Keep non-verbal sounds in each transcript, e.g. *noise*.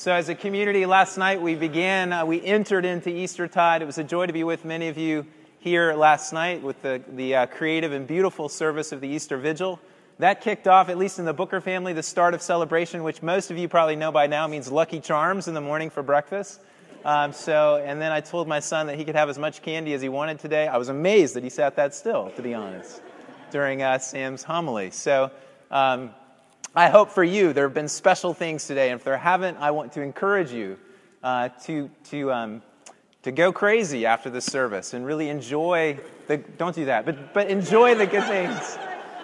So, as a community, last night we began, uh, we entered into Eastertide. It was a joy to be with many of you here last night with the, the uh, creative and beautiful service of the Easter Vigil. That kicked off, at least in the Booker family, the start of celebration, which most of you probably know by now means Lucky Charms in the morning for breakfast. Um, so, and then I told my son that he could have as much candy as he wanted today. I was amazed that he sat that still, to be honest, during uh, Sam's homily. So, um, I hope for you there have been special things today. And if there haven't, I want to encourage you uh, to, to, um, to go crazy after the service and really enjoy the, don't do that, but, but enjoy the good things.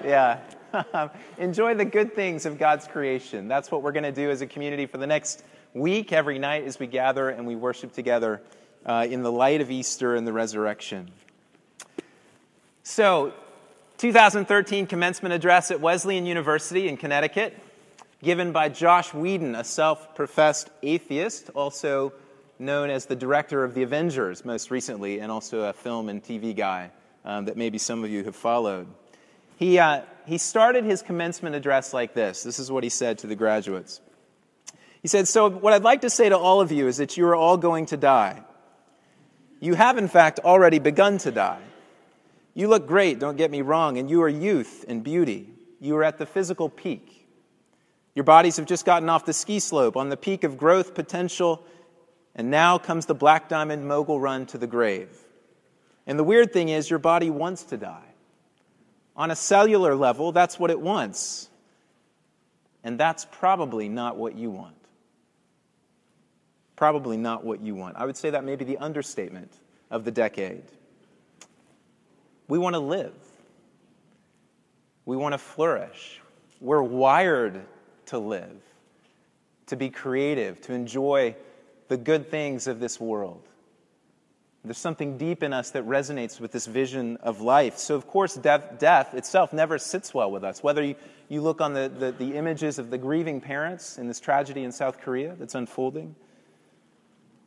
Yeah. *laughs* enjoy the good things of God's creation. That's what we're going to do as a community for the next week, every night as we gather and we worship together uh, in the light of Easter and the resurrection. So, 2013 commencement address at Wesleyan University in Connecticut, given by Joss Whedon, a self professed atheist, also known as the director of The Avengers most recently, and also a film and TV guy um, that maybe some of you have followed. He, uh, he started his commencement address like this. This is what he said to the graduates. He said, So, what I'd like to say to all of you is that you are all going to die. You have, in fact, already begun to die. You look great, don't get me wrong, and you are youth and beauty. You are at the physical peak. Your bodies have just gotten off the ski slope on the peak of growth potential, and now comes the Black Diamond mogul run to the grave. And the weird thing is, your body wants to die. On a cellular level, that's what it wants. And that's probably not what you want. Probably not what you want. I would say that may be the understatement of the decade. We want to live. We want to flourish. We're wired to live, to be creative, to enjoy the good things of this world. There's something deep in us that resonates with this vision of life. So, of course, death, death itself never sits well with us. Whether you, you look on the, the, the images of the grieving parents in this tragedy in South Korea that's unfolding,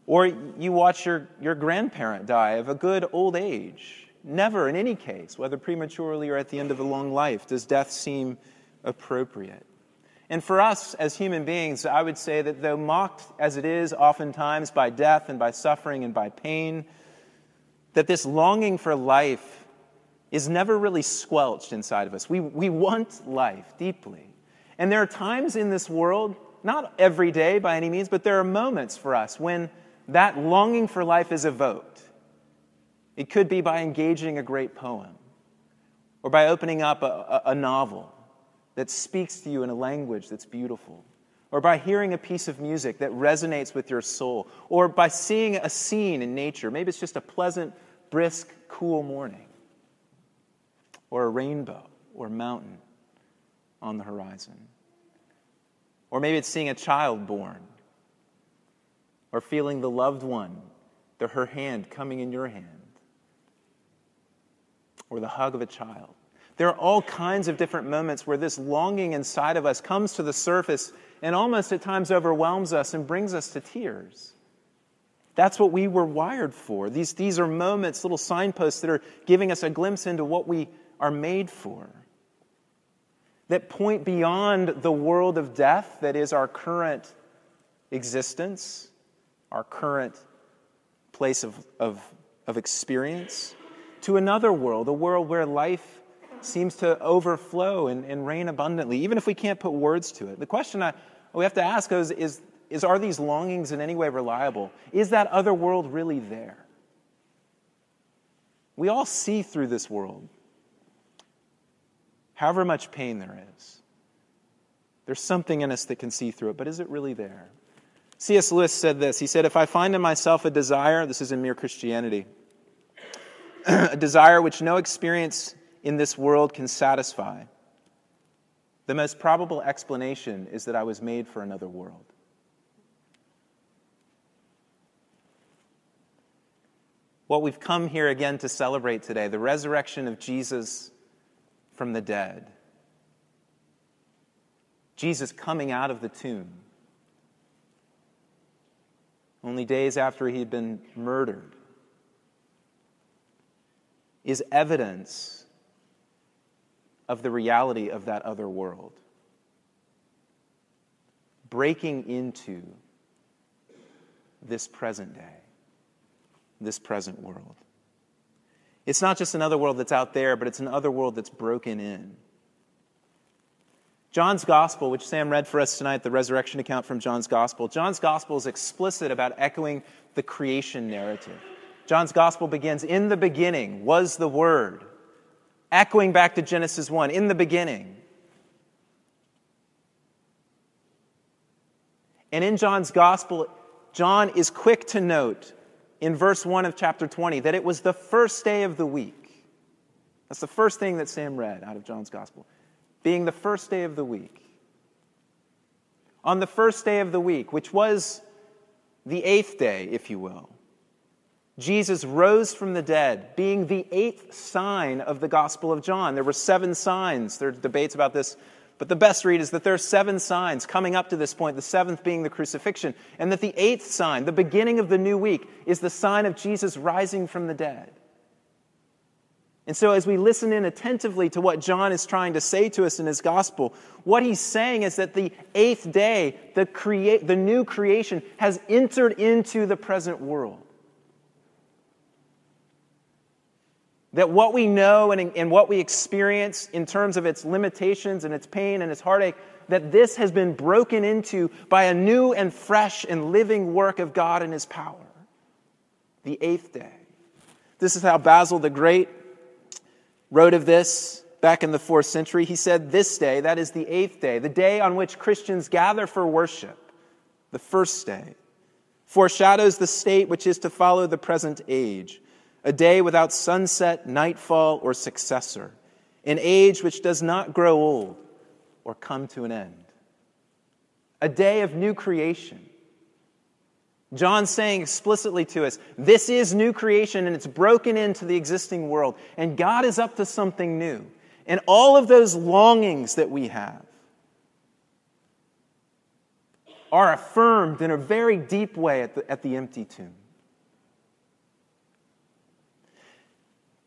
or you watch your, your grandparent die of a good old age, Never, in any case, whether prematurely or at the end of a long life, does death seem appropriate. And for us as human beings, I would say that though mocked as it is oftentimes by death and by suffering and by pain, that this longing for life is never really squelched inside of us. We, we want life deeply. And there are times in this world, not every day by any means, but there are moments for us when that longing for life is evoked. It could be by engaging a great poem or by opening up a, a, novel that speaks to you in a language that's beautiful or by hearing a piece of music that resonates with your soul, or by seeing a scene in nature. Maybe it's just a pleasant, brisk, cool morning, or a rainbow or mountain on the horizon. Or maybe it's seeing a child born, or feeling the loved one, the, her hand coming in your hand or the hug of a child. There are all kinds of different moments where this longing inside of us comes to the surface and almost at times overwhelms us and brings us to tears. That's what we were wired for. These, these are moments, little signposts that are giving us a glimpse into what we are made for, that point beyond the world of death that is our current existence, our current place of, of, of experience to another world, a world where life seems to overflow and, and rain abundantly, even if we can't put words to it. The question I, we have to ask is, is, is Are these longings in any way reliable? Is that other world really there? We all see through this world, however much pain there is. There's something in us that can see through it, but is it really there? C.S. Lewis said this. He said, If I find in myself a desire, this is in Mere Christianity, *clears throat* a desire which no experience in this world can satisfy. The most probable explanation is that I was made for another world. What we've come here again to celebrate today, the resurrection of Jesus from the dead. Jesus coming out of the tomb. Only days after he had been murdered is evidence of the reality of that other world. Breaking into this present day, this present world. It's not just another world that's out there, but it's another world that's broken in. John's gospel, which Sam read for us tonight, the resurrection account from John's gospel, John's gospel is explicit about echoing the creation narrative. John's gospel begins In the beginning was the Word, echoing back to Genesis 1 in the beginning. And in John's gospel, John is quick to note in verse 1 of chapter 20 that it was the first day of the week. That's the first thing that Sam read out of John's gospel, being the first day of the week. On the first day of the week, which was the eighth day, if you will, Jesus rose from the dead, being the eighth sign of the Gospel of John. There were seven signs. There are debates about this but the best read is that there are seven signs coming up to this point, the seventh being the crucifixion, and that the eighth sign, the beginning of the new week, is the sign of Jesus rising from the dead. And so, as we listen in attentively to what John is trying to say to us in his gospel, what he's saying is that the eighth day, the, crea- the new creation, has entered into the present world. That what we know and, and what we experience in terms of its limitations and its pain and its heartache, that this has been broken into by a new and fresh and living work of God and His power. The eighth day. This is how Basil the Great wrote of this back in the fourth century. He said, This day, that is the eighth day, the day on which Christians gather for worship, the first day, foreshadows the state which is to follow the present age a day without sunset, nightfall, or successor, an age which does not grow old or come to an end, a day of new creation. John saying explicitly to us, this is new creation and it's broken into the existing world, and God is up to something new. And all of those longings that we have are affirmed in a very deep way at the, at the empty tomb.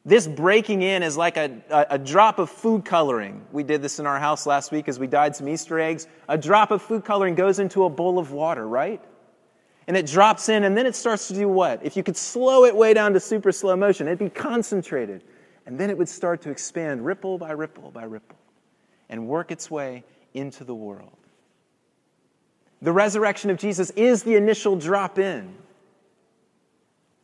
This breaking in is like a, a, a, drop of food coloring. We did this in our house last week as we dyed some Easter eggs. A drop of food coloring goes into a bowl of water, right? And it drops in, and then it starts to do what? If you could slow it way down to super slow motion, it'd be concentrated. And then it would start to expand ripple by ripple by ripple and work its way into the world. The resurrection of Jesus is the initial drop in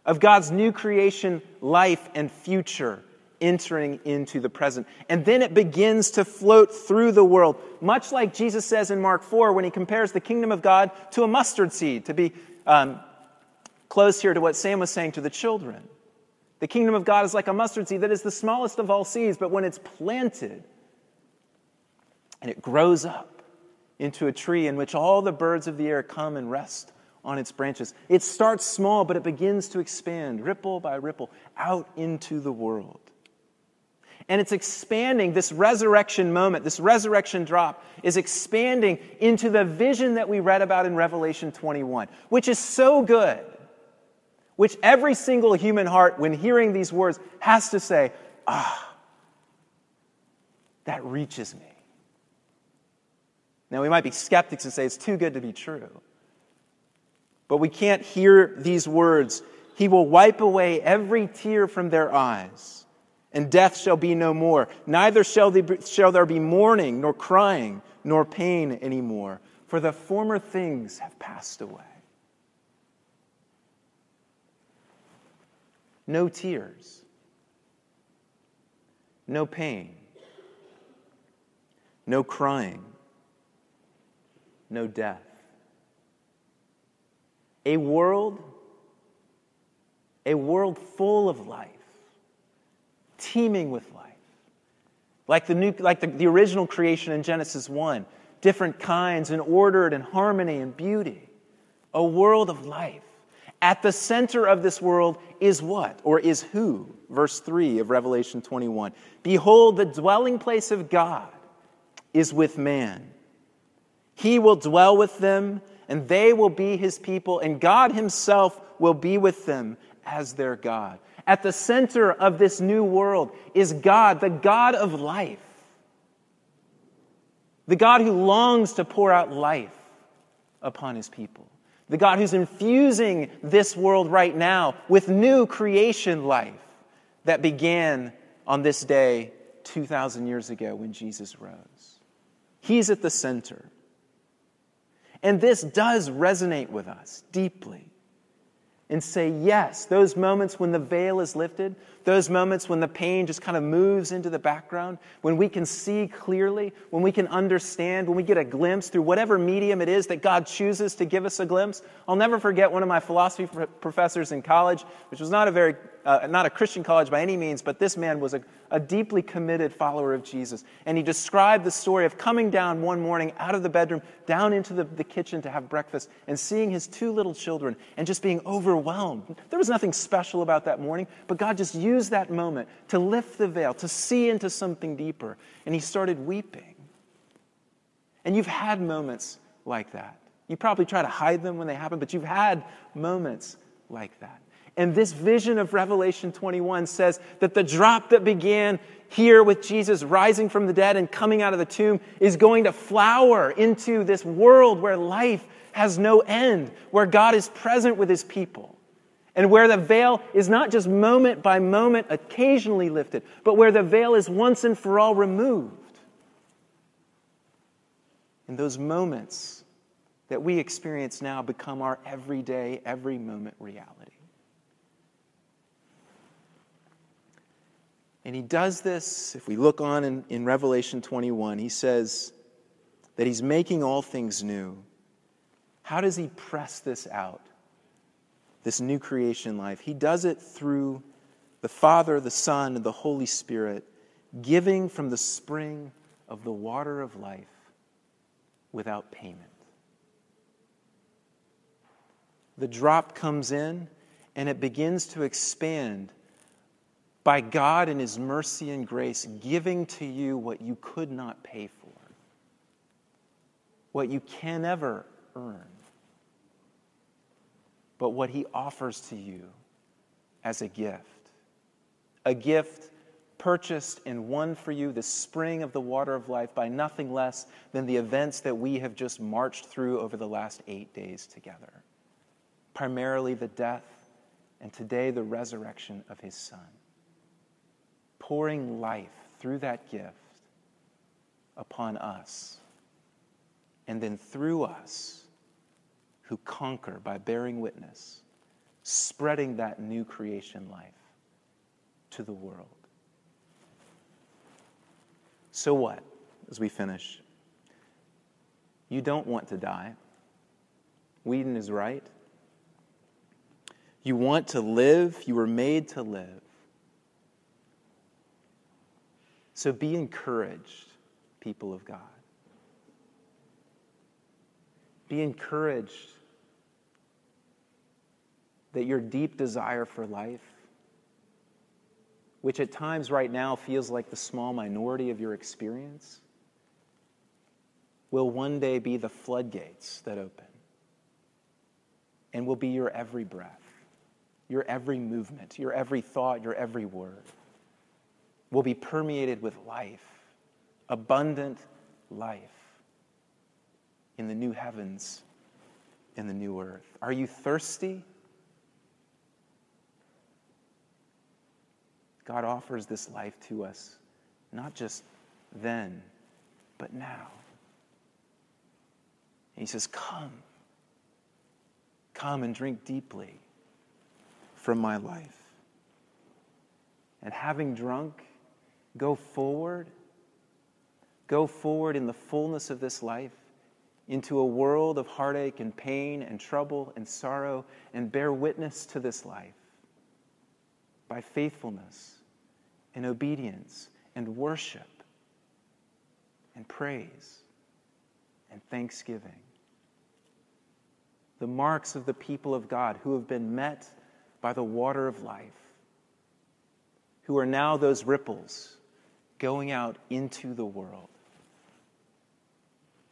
of God's new creation life and future entering into the present. And then it begins to float through the world, much like Jesus says in Mark 4 when he compares the kingdom of God to a mustard seed, to be um, close here to what Sam was saying to the children. The kingdom of God is like a mustard seed that is the smallest of all seeds, but when it's planted and it grows up into a tree in which all the birds of the air come and rest on its branches. It starts small, but it begins to expand, ripple by ripple, out into the world. And it's expanding, this resurrection moment, this resurrection drop is expanding into the vision that we read about in Revelation 21, which is so good, which every single human heart, when hearing these words, has to say, ah, that reaches me. Now, we might be skeptics and say it's too good to be true. But we can't hear these words. He will wipe away every tear from their eyes, and death shall be no more. Neither shall, there be mourning, nor crying, nor pain anymore, for the former things have passed away. No tears, no pain, no crying, no death a world, a world full of life, teeming with life. Like the, new, like the, the original creation in Genesis 1, different kinds and ordered and harmony and beauty. A world of life. At the center of this world is what? Or is who? Verse 3 of Revelation 21. Behold, the dwelling place of God is with man. He will dwell with them and they will be his people, and God himself will be with them as their God. At the center of this new world is God, the God of life, the God who longs to pour out life upon his people, the God who's infusing this world right now with new creation life that began on this day 2,000 years ago when Jesus rose. He's at the center. And this does resonate with us deeply and say, yes, those moments when the veil is lifted, those moments when the pain just kind of moves into the background, when we can see clearly, when we can understand, when we get a glimpse through whatever medium it is that God chooses to give us a glimpse. I'll never forget one of my philosophy professors in college, which was not a very uh, not a Christian college by any means, but this man was a, a deeply committed follower of Jesus. And he described the story of coming down one morning out of the bedroom, down into the, the kitchen to have breakfast, and seeing his two little children and just being overwhelmed. There was nothing special about that morning, but God just used that moment to lift the veil, to see into something deeper. And he started weeping. And you've had moments like that. You probably try to hide them when they happen, but you've had moments like that. And this vision of Revelation 21 says that the drop that began here with Jesus rising from the dead and coming out of the tomb is going to flower into this world where life has no end, where God is present with his people, and where the veil is not just moment by moment occasionally lifted, but where the veil is once and for all removed. And those moments that we experience now become our everyday, every moment reality. And he does this, if we look on in, in Revelation 21, he says that he's making all things new. How does he press this out, this new creation life? He does it through the Father, the Son, and the Holy Spirit, giving from the spring of the water of life without payment. The drop comes in and it begins to expand by God in His mercy and grace giving to you what you could not pay for, what you can never earn, but what He offers to you as a gift. A gift purchased and won for you the spring of the water of life by nothing less than the events that we have just marched through over the last eight days together. Primarily the death, and today the resurrection of his Son pouring life through that gift upon us. And then through us, who conquer by bearing witness, spreading that new creation life to the world. So, what as we finish? You don't want to die. Whedon is right. You want to live. You were made to live. So be encouraged, people of God. Be encouraged that your deep desire for life, which at times right now feels like the small minority of your experience, will one day be the floodgates that open and will be your every breath, your every movement, your every thought, your every word will be permeated with life, abundant life in the new heavens in the new earth. Are you thirsty? God offers this life to us, not just then, but now. And He says, Come. Come and drink deeply from my life. And having drunk, Go forward. Go forward in the fullness of this life into a world of heartache and pain and trouble and sorrow and bear witness to this life by faithfulness and obedience and worship and praise and thanksgiving. The marks of the people of God who have been met by the water of life, who are now those ripples going out into the world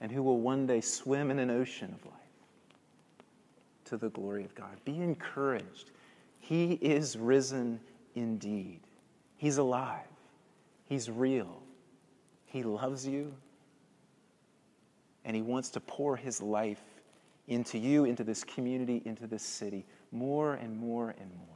and who will one day swim in an ocean of life to the glory of God. Be encouraged. He is risen indeed. He's alive. He's real. He loves you. And He wants to pour His life into you, into this community, into this city, more and more and more.